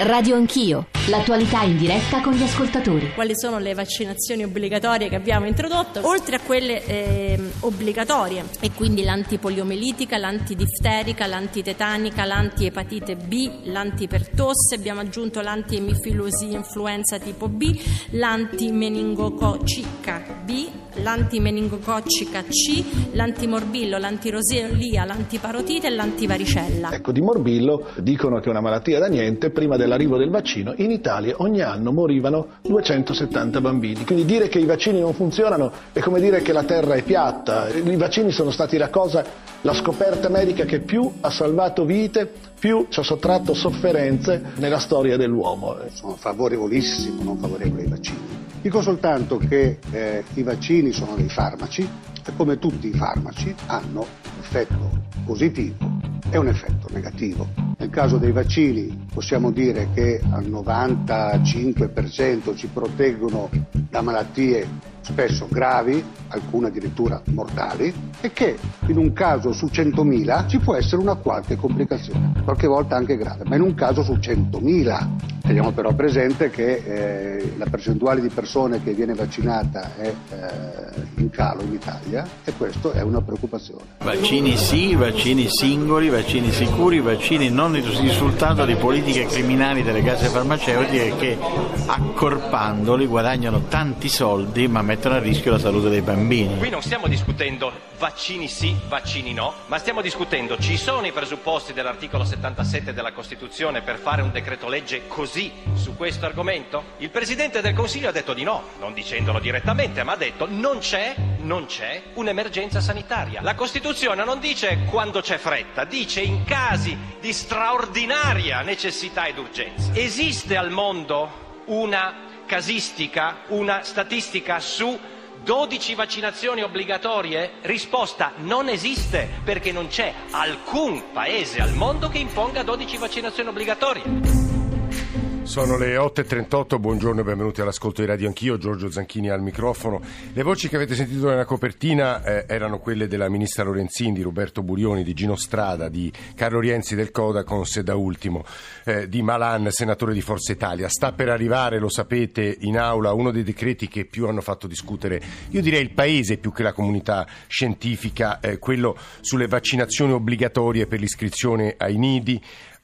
Radio Anch'io, l'attualità in diretta con gli ascoltatori. Quali sono le vaccinazioni obbligatorie che abbiamo introdotto? Oltre a quelle eh, obbligatorie, e quindi l'antipoliomelitica, l'antidifterica, l'antitetanica, l'antiepatite B, l'antipertosse, abbiamo aggiunto l'antiemifilosi influenza tipo B, l'antimeningococcica B, l'antimeningococcica C, l'antimorbillo, l'antiroseolia, l'antiparotite e l'antivaricella. Ecco, di morbillo dicono che è una malattia da niente, prima dell'arrivo del vaccino in Italia ogni anno morivano 270 bambini. Quindi dire che i vaccini non funzionano è come dire che la terra è piatta. I vaccini sono stati la cosa, la scoperta medica che più ha salvato vite, più ci ha sottratto sofferenze nella storia dell'uomo. Sono favorevolissimo, non favorevole ai vaccini. Dico soltanto che eh, i vaccini sono dei farmaci e come tutti i farmaci hanno un effetto positivo e un effetto negativo. Nel caso dei vaccini possiamo dire che al 95% ci proteggono da malattie spesso gravi, alcune addirittura mortali, e che in un caso su 100.000 ci può essere una qualche complicazione, qualche volta anche grave, ma in un caso su 100.000. Teniamo però presente che eh, la percentuale di persone che viene vaccinata è eh, in calo in Italia e questo è una preoccupazione. Vaccini sì, vaccini singoli, vaccini sicuri, vaccini non risultato di politiche criminali delle case farmaceutiche che accorpandoli guadagnano tanti soldi ma mettono a rischio la salute dei bambini. Qui non stiamo discutendo vaccini sì, vaccini no, ma stiamo discutendo ci sono i presupposti dell'articolo 77 della Costituzione per fare un decreto legge così su questo argomento? Il Presidente del Consiglio ha detto di no, non dicendolo direttamente, ma ha detto non c'è, non c'è un'emergenza sanitaria. La Costituzione non dice quando c'è fretta, dice in casi di straordinaria necessità ed urgenza. Esiste al mondo una casistica, una statistica su 12 vaccinazioni obbligatorie? Risposta non esiste perché non c'è alcun paese al mondo che imponga 12 vaccinazioni obbligatorie. Sono le 8.38, buongiorno e benvenuti all'ascolto di Radio Anch'io, Giorgio Zanchini al microfono. Le voci che avete sentito nella copertina eh, erano quelle della ministra Lorenzin, di Roberto Burioni, di Gino Strada, di Carlo Rienzi del Codacons e da ultimo eh, di Malan, senatore di Forza Italia. Sta per arrivare, lo sapete, in aula uno dei decreti che più hanno fatto discutere, io direi il Paese più che la comunità scientifica, eh, quello sulle vaccinazioni obbligatorie per l'iscrizione ai nidi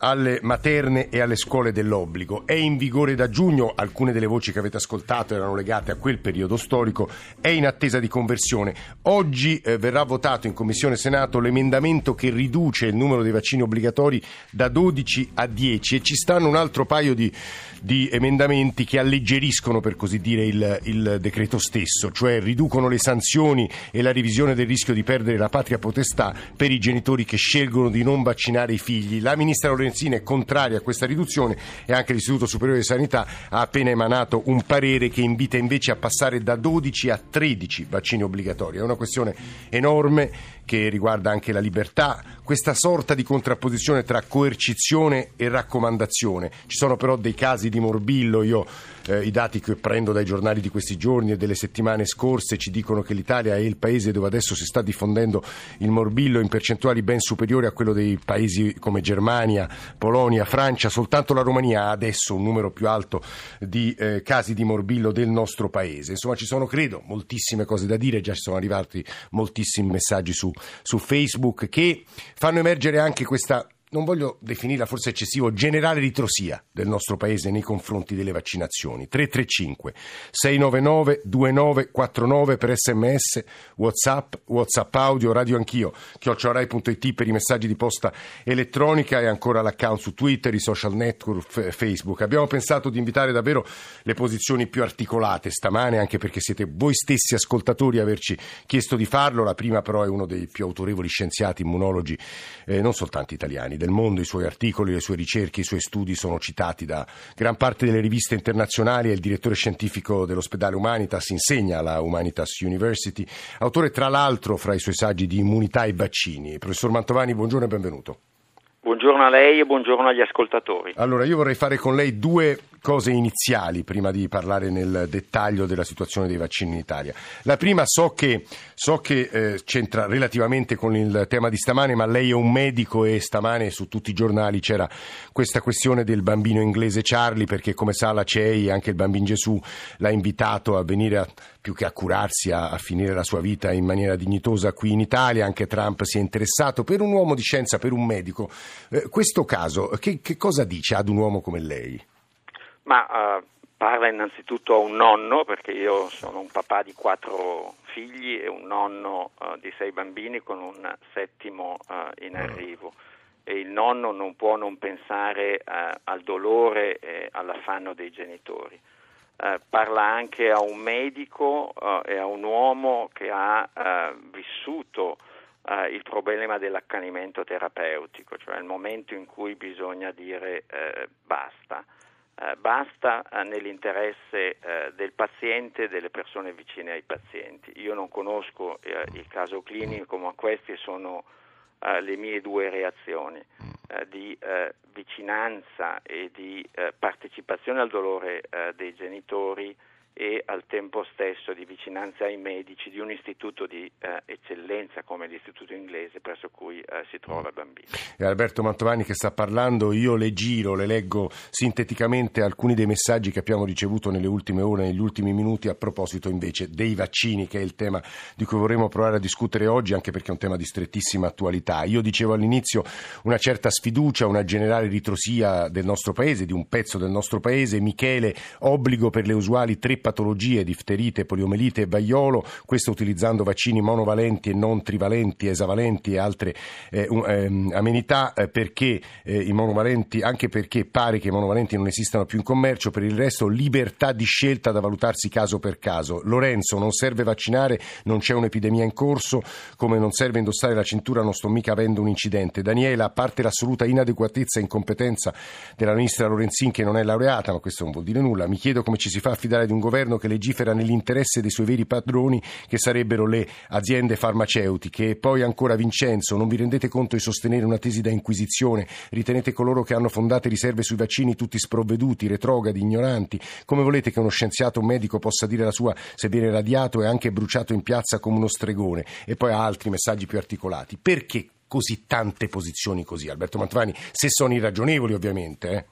alle materne e alle scuole dell'obbligo. È in vigore da giugno, alcune delle voci che avete ascoltato erano legate a quel periodo storico, è in attesa di conversione. Oggi eh, verrà votato in Commissione Senato l'emendamento che riduce il numero dei vaccini obbligatori da 12 a 10 e ci stanno un altro paio di, di emendamenti che alleggeriscono per così dire il, il decreto stesso, cioè riducono le sanzioni e la revisione del rischio di perdere la patria potestà per i genitori che scelgono di non vaccinare i figli. La ministra Lorenzini Lorenzini è contraria a questa riduzione e anche l'Istituto Superiore di Sanità ha appena emanato un parere che invita invece a passare da 12 a 13 vaccini obbligatori. È una questione enorme che riguarda anche la libertà, questa sorta di contrapposizione tra coercizione e raccomandazione. Ci sono però dei casi di morbillo, io eh, i dati che prendo dai giornali di questi giorni e delle settimane scorse ci dicono che l'Italia è il paese dove adesso si sta diffondendo il morbillo in percentuali ben superiori a quello dei paesi come Germania, Polonia, Francia, soltanto la Romania ha adesso un numero più alto di eh, casi di morbillo del nostro paese. Insomma ci sono credo moltissime cose da dire, già ci sono arrivati moltissimi messaggi su su Facebook che fanno emergere anche questa non voglio definirla forse eccessivo, generale ritrosia del nostro paese nei confronti delle vaccinazioni. 335 699 2949 per sms, whatsapp, whatsapp audio, radio anch'io, chiocciorai.it per i messaggi di posta elettronica e ancora l'account su Twitter, i social network, Facebook. Abbiamo pensato di invitare davvero le posizioni più articolate stamane, anche perché siete voi stessi ascoltatori a averci chiesto di farlo. La prima però è uno dei più autorevoli scienziati immunologi, eh, non soltanto italiani, del mondo, i suoi articoli, le sue ricerche, i suoi studi sono citati da gran parte delle riviste internazionali, è il direttore scientifico dell'ospedale Humanitas, insegna alla Humanitas University, autore tra l'altro fra i suoi saggi di immunità e vaccini. Professor Mantovani, buongiorno e benvenuto. Buongiorno a lei e buongiorno agli ascoltatori. Allora, io vorrei fare con lei due cose iniziali prima di parlare nel dettaglio della situazione dei vaccini in Italia. La prima so che, so che eh, c'entra relativamente con il tema di stamane, ma lei è un medico e stamane su tutti i giornali c'era questa questione del bambino inglese Charlie perché come sa la CEI, anche il bambino Gesù l'ha invitato a venire a, più che a curarsi, a, a finire la sua vita in maniera dignitosa qui in Italia. Anche Trump si è interessato per un uomo di scienza, per un medico. Eh, questo caso, che, che cosa dice ad un uomo come lei? Ma uh, parla innanzitutto a un nonno, perché io sono un papà di quattro figli e un nonno uh, di sei bambini con un settimo uh, in arrivo. E il nonno non può non pensare al dolore e all'affanno dei genitori. parla anche a un medico e a un uomo che ha vissuto il problema dell'accanimento terapeutico, cioè il momento in cui bisogna dire basta eh, basta eh, nell'interesse eh, del paziente e delle persone vicine ai pazienti. Io non conosco eh, il caso clinico, ma queste sono eh, le mie due reazioni eh, di vicinanza e di partecipazione al dolore dei genitori e al tempo stesso di vicinanza ai medici di un istituto di eh, eccellenza come l'istituto inglese presso cui eh, si trova il bambino. È Alberto Mantovani che sta parlando, io le giro, le leggo sinteticamente alcuni dei messaggi che abbiamo ricevuto nelle ultime ore, negli ultimi minuti a proposito invece dei vaccini che è il tema di cui vorremmo provare a discutere oggi anche perché è un tema di strettissima attualità. Io dicevo all'inizio una certa sfiducia, una generale ritrosia del nostro paese, di un pezzo del nostro paese, Michele, obbligo per le usuali tre patologie, difterite, poliomelite e vaiolo, questo utilizzando vaccini monovalenti e non trivalenti, esavalenti e altre eh, um, amenità eh, perché eh, i monovalenti, anche perché pare che i monovalenti non esistano più in commercio, per il resto libertà di scelta da valutarsi caso per caso. Lorenzo, non serve vaccinare, non c'è un'epidemia in corso, come non serve indossare la cintura, non sto mica avendo un incidente. Daniela, a parte l'assoluta inadeguatezza e incompetenza della ministra Lorenzin che non è laureata, ma questo non vuol dire nulla, mi chiedo come ci si fa a fidare di un governo governo che legifera nell'interesse dei suoi veri padroni, che sarebbero le aziende farmaceutiche. E poi ancora Vincenzo, non vi rendete conto di sostenere una tesi da inquisizione? Ritenete coloro che hanno fondate riserve sui vaccini tutti sprovveduti, retrogradi, ignoranti? Come volete che uno scienziato un medico possa dire la sua se viene radiato e anche bruciato in piazza come uno stregone? E poi altri messaggi più articolati. Perché così tante posizioni così, Alberto Mantovani? Se sono irragionevoli, ovviamente. Eh?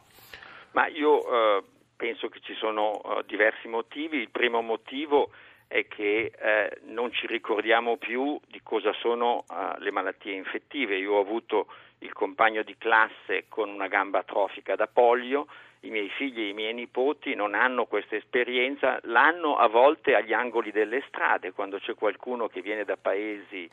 Ma io uh, penso che ci sono uh, diversi motivi. Il primo motivo è che eh, non ci ricordiamo più di cosa sono uh, le malattie infettive. Io ho avuto il compagno di classe con una gamba atrofica da polio, i miei figli e i miei nipoti non hanno questa esperienza, l'hanno a volte agli angoli delle strade, quando c'è qualcuno che viene da paesi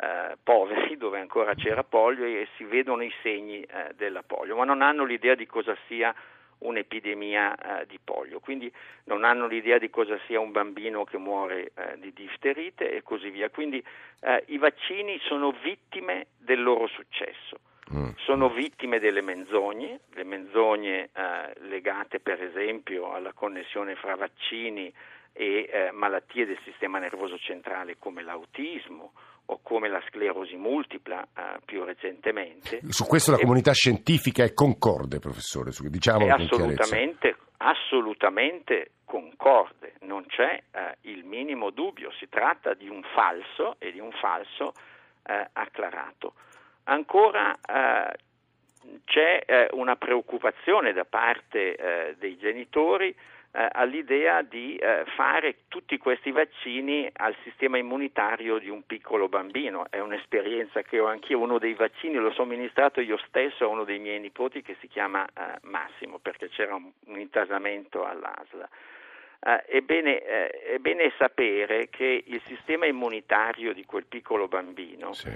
eh, poveri dove ancora c'era polio e si vedono i segni eh, della polio, ma non hanno l'idea di cosa sia un'epidemia eh, di polio, quindi non hanno l'idea di cosa sia un bambino che muore eh, di difterite e così via. Quindi eh, i vaccini sono vittime del loro successo. Mm. Sono vittime delle menzogne, le menzogne eh, legate per esempio alla connessione fra vaccini e eh, malattie del sistema nervoso centrale come l'autismo o come la sclerosi multipla eh, più recentemente. Su questo la comunità scientifica è concorde, professore, diciamo è assolutamente, assolutamente concorde, non c'è eh, il minimo dubbio, si tratta di un falso e di un falso eh, acclarato. Ancora eh, c'è eh, una preoccupazione da parte eh, dei genitori all'idea di eh, fare tutti questi vaccini al sistema immunitario di un piccolo bambino. È un'esperienza che ho anch'io, uno dei vaccini l'ho somministrato io stesso a uno dei miei nipoti che si chiama eh, Massimo perché c'era un, un intasamento all'ASLA. Ebbene, è bene sapere che il sistema immunitario di quel piccolo bambino sì.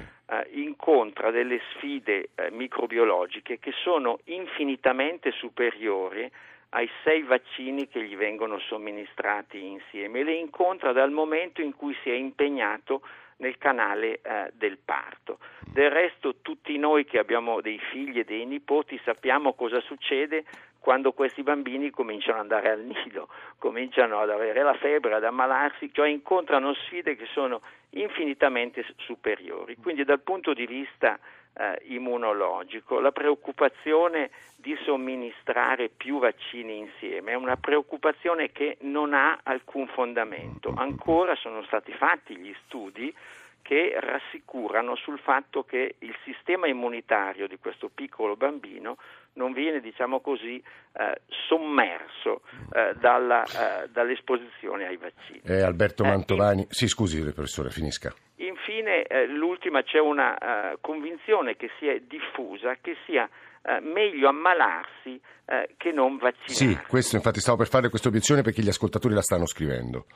incontra delle sfide microbiologiche che sono infinitamente superiori ai sei vaccini che gli vengono somministrati insieme e le incontra dal momento in cui si è impegnato nel canale eh, del parto. Del resto tutti noi che abbiamo dei figli e dei nipoti sappiamo cosa succede quando questi bambini cominciano ad andare al nido, cominciano ad avere la febbre, ad ammalarsi, cioè incontrano sfide che sono infinitamente superiori. Quindi dal punto di vista eh, immunologico, la preoccupazione di somministrare più vaccini insieme è una preoccupazione che non ha alcun fondamento. Ancora sono stati fatti gli studi che rassicurano sul fatto che il sistema immunitario di questo piccolo bambino non viene, diciamo così, eh, sommerso eh, dalla, eh, dall'esposizione ai vaccini. Eh, Alberto Mantovani, sì scusi professore, finisca. Infine, eh, l'ultima, c'è una convinzione che si è diffusa che sia uh, meglio ammalarsi uh, che non vaccinarsi. Sì, questo infatti stavo per fare questa obiezione perché gli ascoltatori la stanno scrivendo.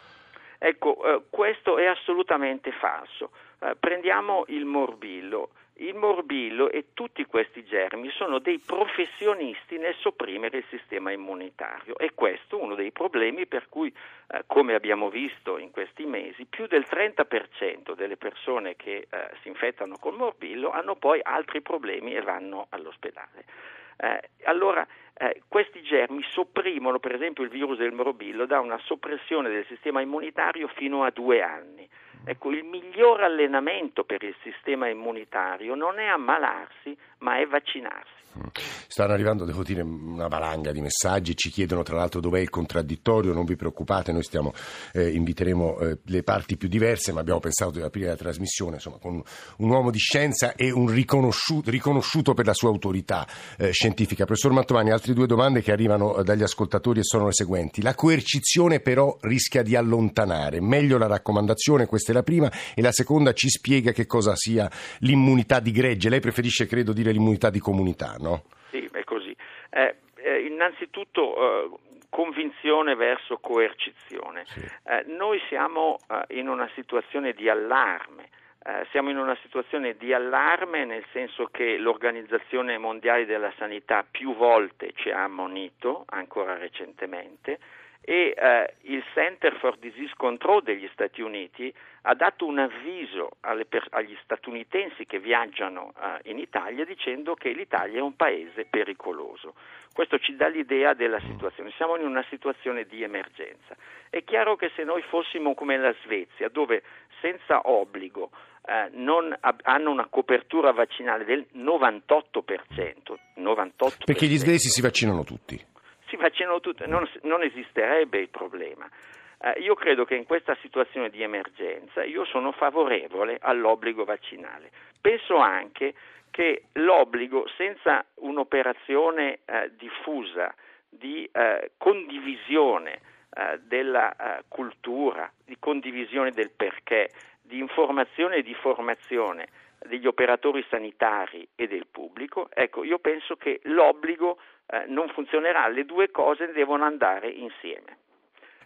Ecco, questo è assolutamente falso. prendiamo il morbillo. Il morbillo e tutti questi germi sono dei professionisti nel sopprimere il sistema immunitario e questo è uno dei problemi per cui, eh, come abbiamo visto in questi mesi, più del 30% delle persone che eh, si infettano col morbillo hanno poi altri problemi e vanno all'ospedale. Eh, allora, eh, questi germi sopprimono, per esempio, il virus del morbillo da una soppressione del sistema immunitario fino a due anni. Ecco, il miglior allenamento per il sistema immunitario non è ammalarsi, ma è vaccinarsi. Stanno arrivando, devo dire, una valanga di messaggi, ci chiedono tra l'altro dov'è il contraddittorio, non vi preoccupate, noi stiamo, eh, inviteremo eh, le parti più diverse, ma abbiamo pensato di aprire la trasmissione insomma, con un uomo di scienza e un riconosciuto, riconosciuto per la sua autorità eh, scientifica. Professor Mantovani, altre due domande che arrivano eh, dagli ascoltatori e sono le seguenti. La coercizione però rischia di allontanare, meglio la raccomandazione, questa è la prima, e la seconda ci spiega che cosa sia l'immunità di gregge. Lei preferisce, credo, dire l'immunità di comunità, no? Sì, è così. Eh, eh, innanzitutto eh, convinzione verso coercizione. Sì. Eh, noi siamo eh, in una situazione di allarme. Uh, siamo in una situazione di allarme nel senso che l'Organizzazione Mondiale della Sanità più volte ci ha ammonito, ancora recentemente, e uh, il Center for Disease Control degli Stati Uniti ha dato un avviso per, agli statunitensi che viaggiano uh, in Italia dicendo che l'Italia è un paese pericoloso. Questo ci dà l'idea della situazione. Siamo in una situazione di emergenza. È chiaro che se noi fossimo come la Svezia, dove senza obbligo eh, non, hanno una copertura vaccinale del 98%, 98%. Perché gli svedesi si vaccinano tutti. Si vaccinano tutti, non, non esisterebbe il problema. Eh, io credo che in questa situazione di emergenza io sono favorevole all'obbligo vaccinale. Penso anche che l'obbligo senza un'operazione eh, diffusa di eh, condivisione eh, della eh, cultura, di condivisione del perché, di informazione e di formazione degli operatori sanitari e del pubblico, ecco, io penso che l'obbligo eh, non funzionerà, le due cose devono andare insieme.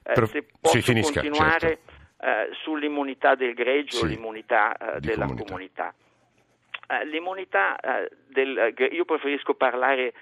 Eh, Però, se posso finisca, continuare certo. eh, sull'immunità del greggio sì, l'immunità eh, della comunità. comunità. Eh, l'immunità eh, del, io preferisco parlare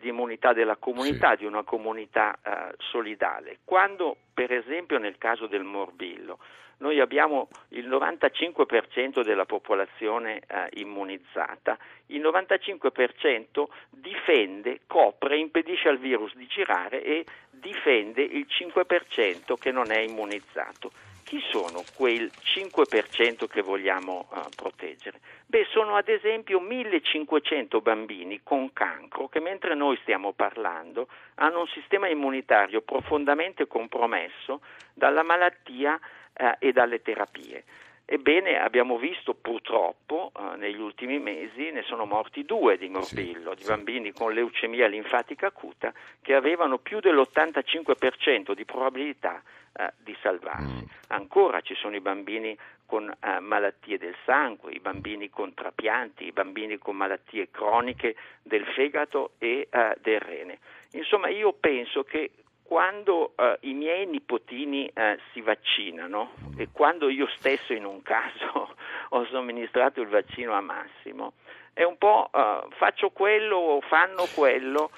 di immunità della comunità, sì. di una comunità solidale. Quando, per esempio, nel caso del morbillo, noi abbiamo il 95% della popolazione eh, immunizzata, il 95% difende, copre, impedisce al virus di girare e difende il 5% che non è immunizzato. Chi sono quel 5% che vogliamo uh, proteggere? Beh, sono ad esempio 1500 bambini con cancro che mentre noi stiamo parlando hanno un sistema immunitario profondamente compromesso dalla malattia eh, e dalle terapie. Ebbene, abbiamo visto purtroppo eh, negli ultimi mesi ne sono morti due di morbillo, sì, di bambini con leucemia linfatica acuta che avevano più dell'85% di probabilità eh, di salvarsi. Mm. Ancora ci sono i bambini con eh, malattie del sangue, i bambini con trapianti, i bambini con malattie croniche del fegato e eh, del rene. Insomma, io penso che quando uh, i miei nipotini uh, si vaccinano e quando io stesso in un caso ho somministrato il vaccino a Massimo, è un po' uh, faccio quello o fanno quello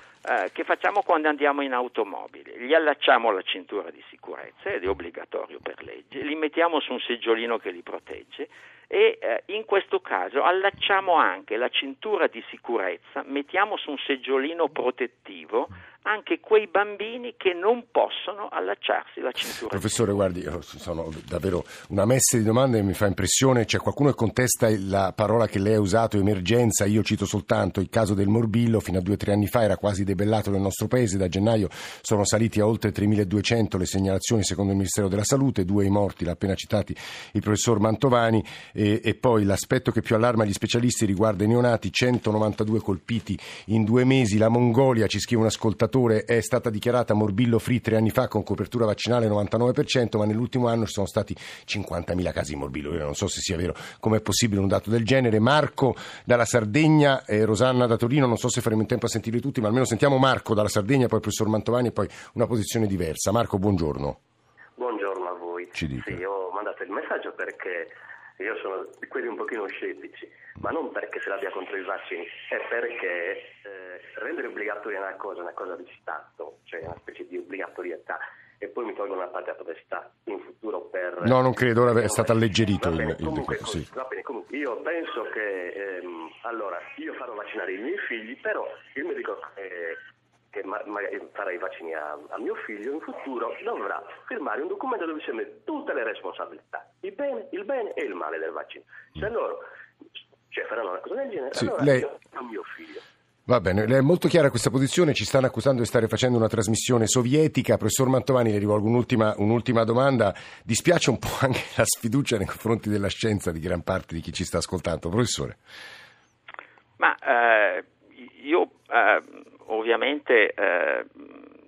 che facciamo quando andiamo in automobile. Gli allacciamo la cintura di sicurezza ed è obbligatorio per legge, li mettiamo su un seggiolino che li protegge e eh, in questo caso allacciamo anche la cintura di sicurezza, mettiamo su un seggiolino protettivo anche quei bambini che non possono allacciarsi la cintura. Professore, guardi, sono davvero una messe di domande che mi fa impressione. C'è qualcuno che contesta la parola che lei ha usato, emergenza. Io cito soltanto il caso del morbillo, fino a due o tre anni fa era quasi debellato nel nostro paese. Da gennaio sono saliti a oltre 3.200 le segnalazioni secondo il Ministero della Salute, due i morti, l'ha appena citati il professor Mantovani. E, e poi l'aspetto che più allarma gli specialisti riguarda i neonati, 192 colpiti in due mesi. La Mongolia, ci scrive un ascoltatore lavoratore è stata dichiarata morbillo free tre anni fa con copertura vaccinale 99%, ma nell'ultimo anno ci sono stati 50.000 casi di morbillo. Io non so se sia vero, com'è possibile un dato del genere. Marco dalla Sardegna e Rosanna da Torino, non so se faremo in tempo a sentirli tutti, ma almeno sentiamo Marco dalla Sardegna, poi il professor Mantovani e poi una posizione diversa. Marco, buongiorno. Buongiorno a voi. Ci dica. Sì, ho mandato il messaggio perché io sono di quelli un pochino scettici, ma non perché se l'abbia contro i vaccini, è perché eh, rendere obbligatoria una cosa, una cosa di Stato, cioè una specie di obbligatorietà, e poi mi tolgono la patria potestà in futuro per... No, non credo, ora è stato alleggerito bene, il, il comunque, decreto. Sì. va bene, comunque, io penso che, ehm, allora, io farò vaccinare i miei figli, però il medico... Eh, che magari farà i vaccini a, a, mio figlio in futuro dovrà firmare un documento dove si mette tutte le responsabilità, il bene, il bene e il male del vaccino. Se loro cioè, faranno una cosa del genere, Sì, allora lei- io a mio figlio. Va bene, è molto chiara questa posizione, ci stanno accusando di stare facendo una trasmissione sovietica. Professor Mantovani, le rivolgo un'ultima, un'ultima domanda. Dispiace un po' anche la sfiducia nei confronti della scienza di gran parte di chi ci sta ascoltando. Professore. Ma eh, io eh, ovviamente eh,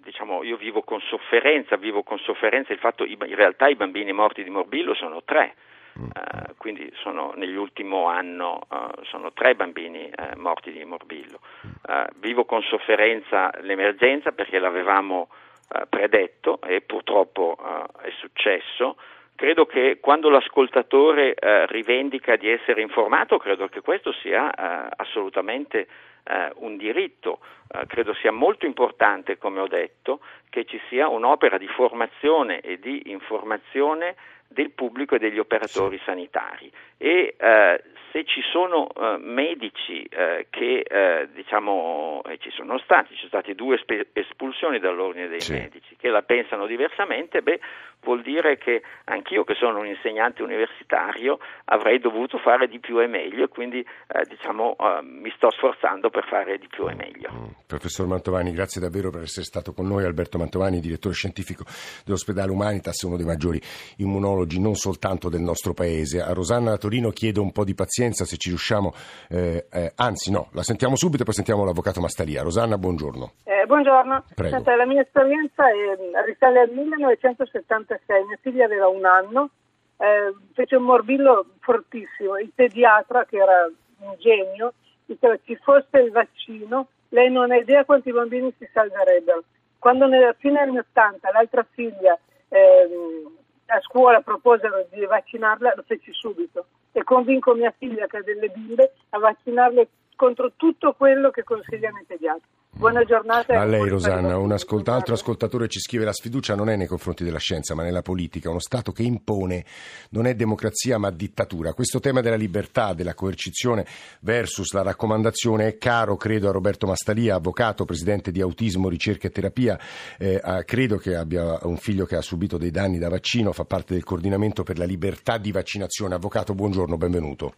diciamo, io vivo con sofferenza, vivo con sofferenza il fatto che in realtà i bambini morti di morbillo sono tre. Eh, quindi sono, nell'ultimo anno eh, sono tre bambini eh, morti di morbillo. Eh, vivo con sofferenza l'emergenza perché l'avevamo eh, predetto e purtroppo è successo. Credo che quando l'ascoltatore rivendica di essere informato, credo che questo sia assolutamente eh, un diritto. Eh, credo sia molto importante, come ho detto, che ci sia un'opera di formazione e di informazione del pubblico e degli operatori sanitari e eh, se ci sono eh, medici eh, che eh, diciamo ci sono stati, ci sono state due espulsioni dall'ordine dei Sì. medici che la pensano diversamente, beh, vuol dire che anch'io che sono un insegnante universitario avrei dovuto fare di più e meglio e quindi eh, diciamo eh, mi sto sforzando per fare di più e meglio. Mm. Professor Mantovani, grazie davvero per essere stato con noi. Alberto Mantovani, direttore scientifico dell'ospedale Humanitas, uno dei maggiori immunologi non soltanto del nostro paese. A Rosanna da Torino chiedo un po' di pazienza se ci riusciamo, eh, eh, anzi no, la sentiamo subito e poi sentiamo l'avvocato Mastaria. Rosanna, buongiorno. Eh, buongiorno. Senta, la mia esperienza è, risale al 1976, mia figlia aveva un anno, eh, fece un morbillo fortissimo, il pediatra che era un genio diceva ci fosse il vaccino, lei non ha idea quanti bambini si salverebbero. Quando nella fine anni 80 l'altra figlia ehm, a scuola proposero di vaccinarla, lo feci subito e convinco mia figlia che ha delle bimbe a vaccinarle contro tutto quello che consigliano i pediatri. Buona giornata. e A lei Rosanna, un ascolt- altro ascoltatore ci scrive la sfiducia non è nei confronti della scienza ma nella politica, uno Stato che impone non è democrazia ma dittatura. Questo tema della libertà, della coercizione versus la raccomandazione è caro, credo, a Roberto Mastalia, avvocato, presidente di Autismo, Ricerca e Terapia, Eh, credo che abbia un figlio che ha subito dei danni da vaccino, fa parte del coordinamento per la libertà di vaccinazione. Avvocato, buongiorno, benvenuto.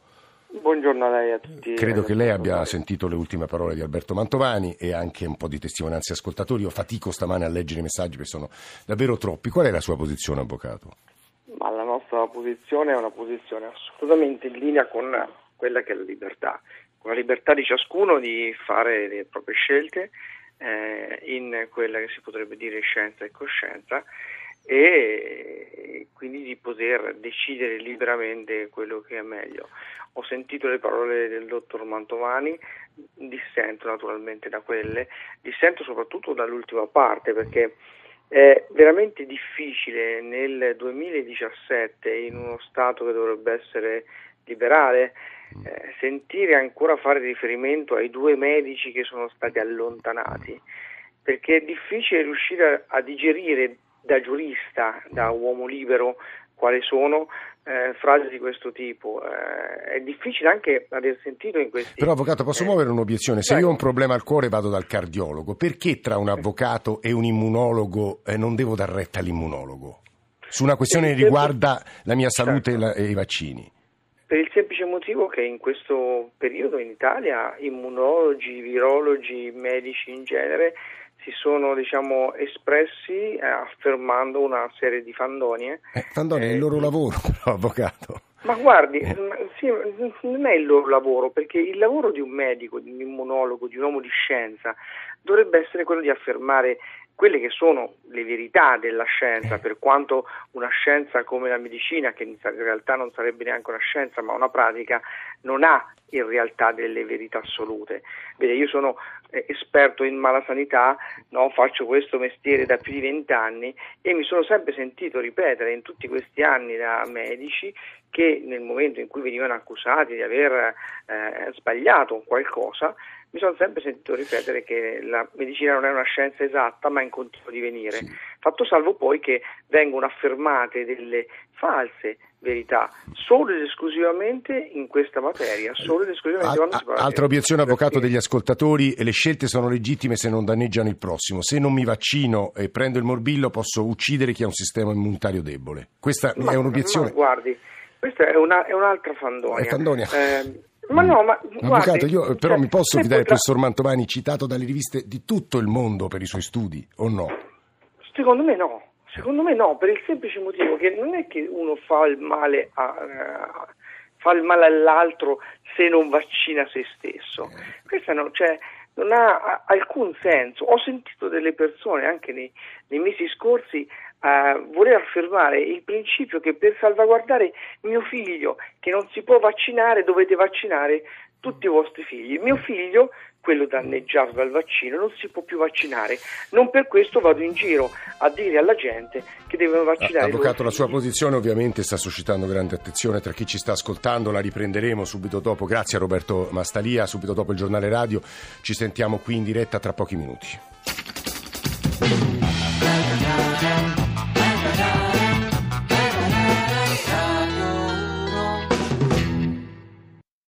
Buongiorno a lei a tutti. Credo che lei abbia sentito le ultime parole di Alberto Mantovani e anche un po' di testimonianze ascoltatori. Io fatico stamane a leggere i messaggi perché sono davvero troppi. Qual è la sua posizione, avvocato? Ma la nostra posizione è una posizione assolutamente in linea con quella che è la libertà, con la libertà di ciascuno di fare le proprie scelte eh, in quella che si potrebbe dire scienza e coscienza e quindi di poter decidere liberamente quello che è meglio. Ho sentito le parole del dottor Mantovani, dissento naturalmente da quelle, dissento soprattutto dall'ultima parte perché è veramente difficile nel 2017 in uno Stato che dovrebbe essere liberale eh, sentire ancora fare riferimento ai due medici che sono stati allontanati perché è difficile riuscire a, a digerire da giurista, da uomo libero, quali sono eh, frasi di questo tipo. Eh, è difficile anche aver sentito in questi... Però avvocato posso eh, muovere un'obiezione? Se io ho un problema al cuore vado dal cardiologo, perché tra un avvocato e un immunologo eh, non devo dar retta all'immunologo? Su una questione che riguarda la mia salute certo. e, la, e i vaccini. Per il semplice motivo che in questo periodo in Italia immunologi, virologi, medici in genere si sono diciamo, espressi eh, affermando una serie di fandonie. Eh, fandonie è il loro eh, lavoro, avvocato. Ma guardi, eh. sì, non è il loro lavoro, perché il lavoro di un medico, di un immunologo, di un uomo di scienza dovrebbe essere quello di affermare quelle che sono le verità della scienza, per quanto una scienza come la medicina, che in realtà non sarebbe neanche una scienza ma una pratica, non ha in realtà delle verità assolute. Vede, io sono eh, esperto in malasanità, no? faccio questo mestiere da più di vent'anni e mi sono sempre sentito ripetere in tutti questi anni da medici che nel momento in cui venivano accusati di aver eh, sbagliato qualcosa, mi sono sempre sentito ripetere che la medicina non è una scienza esatta ma è in continuo divenire. Sì. Fatto salvo poi che vengono affermate delle false verità solo ed esclusivamente in questa materia, solo ed esclusivamente quando si parla Altra obiezione, avvocato degli ascoltatori, le scelte sono legittime se non danneggiano il prossimo. Se non mi vaccino e prendo il morbillo posso uccidere chi ha un sistema immunitario debole. Questa ma, è un'obiezione. Guardi, questa è, una, è un'altra fandonia. È fandonia. Eh, ma no, ma guardi, Avvocato, io però cioè, mi posso fidare del professor Mantovani citato dalle riviste di tutto il mondo per i suoi studi, o no? Secondo me no, secondo me no, per il semplice motivo che non è che uno fa il male, a, uh, fa il male all'altro se non vaccina se stesso. Questo no, cioè, non ha alcun senso. Ho sentito delle persone anche nei, nei mesi scorsi a voler affermare il principio che per salvaguardare mio figlio che non si può vaccinare dovete vaccinare tutti i vostri figli. Mio figlio, quello danneggiato dal vaccino, non si può più vaccinare. Non per questo vado in giro a dire alla gente che devono vaccinare. Avvocato, la sua posizione ovviamente sta suscitando grande attenzione tra chi ci sta ascoltando, la riprenderemo subito dopo. Grazie a Roberto Mastalia, subito dopo il giornale radio. Ci sentiamo qui in diretta tra pochi minuti.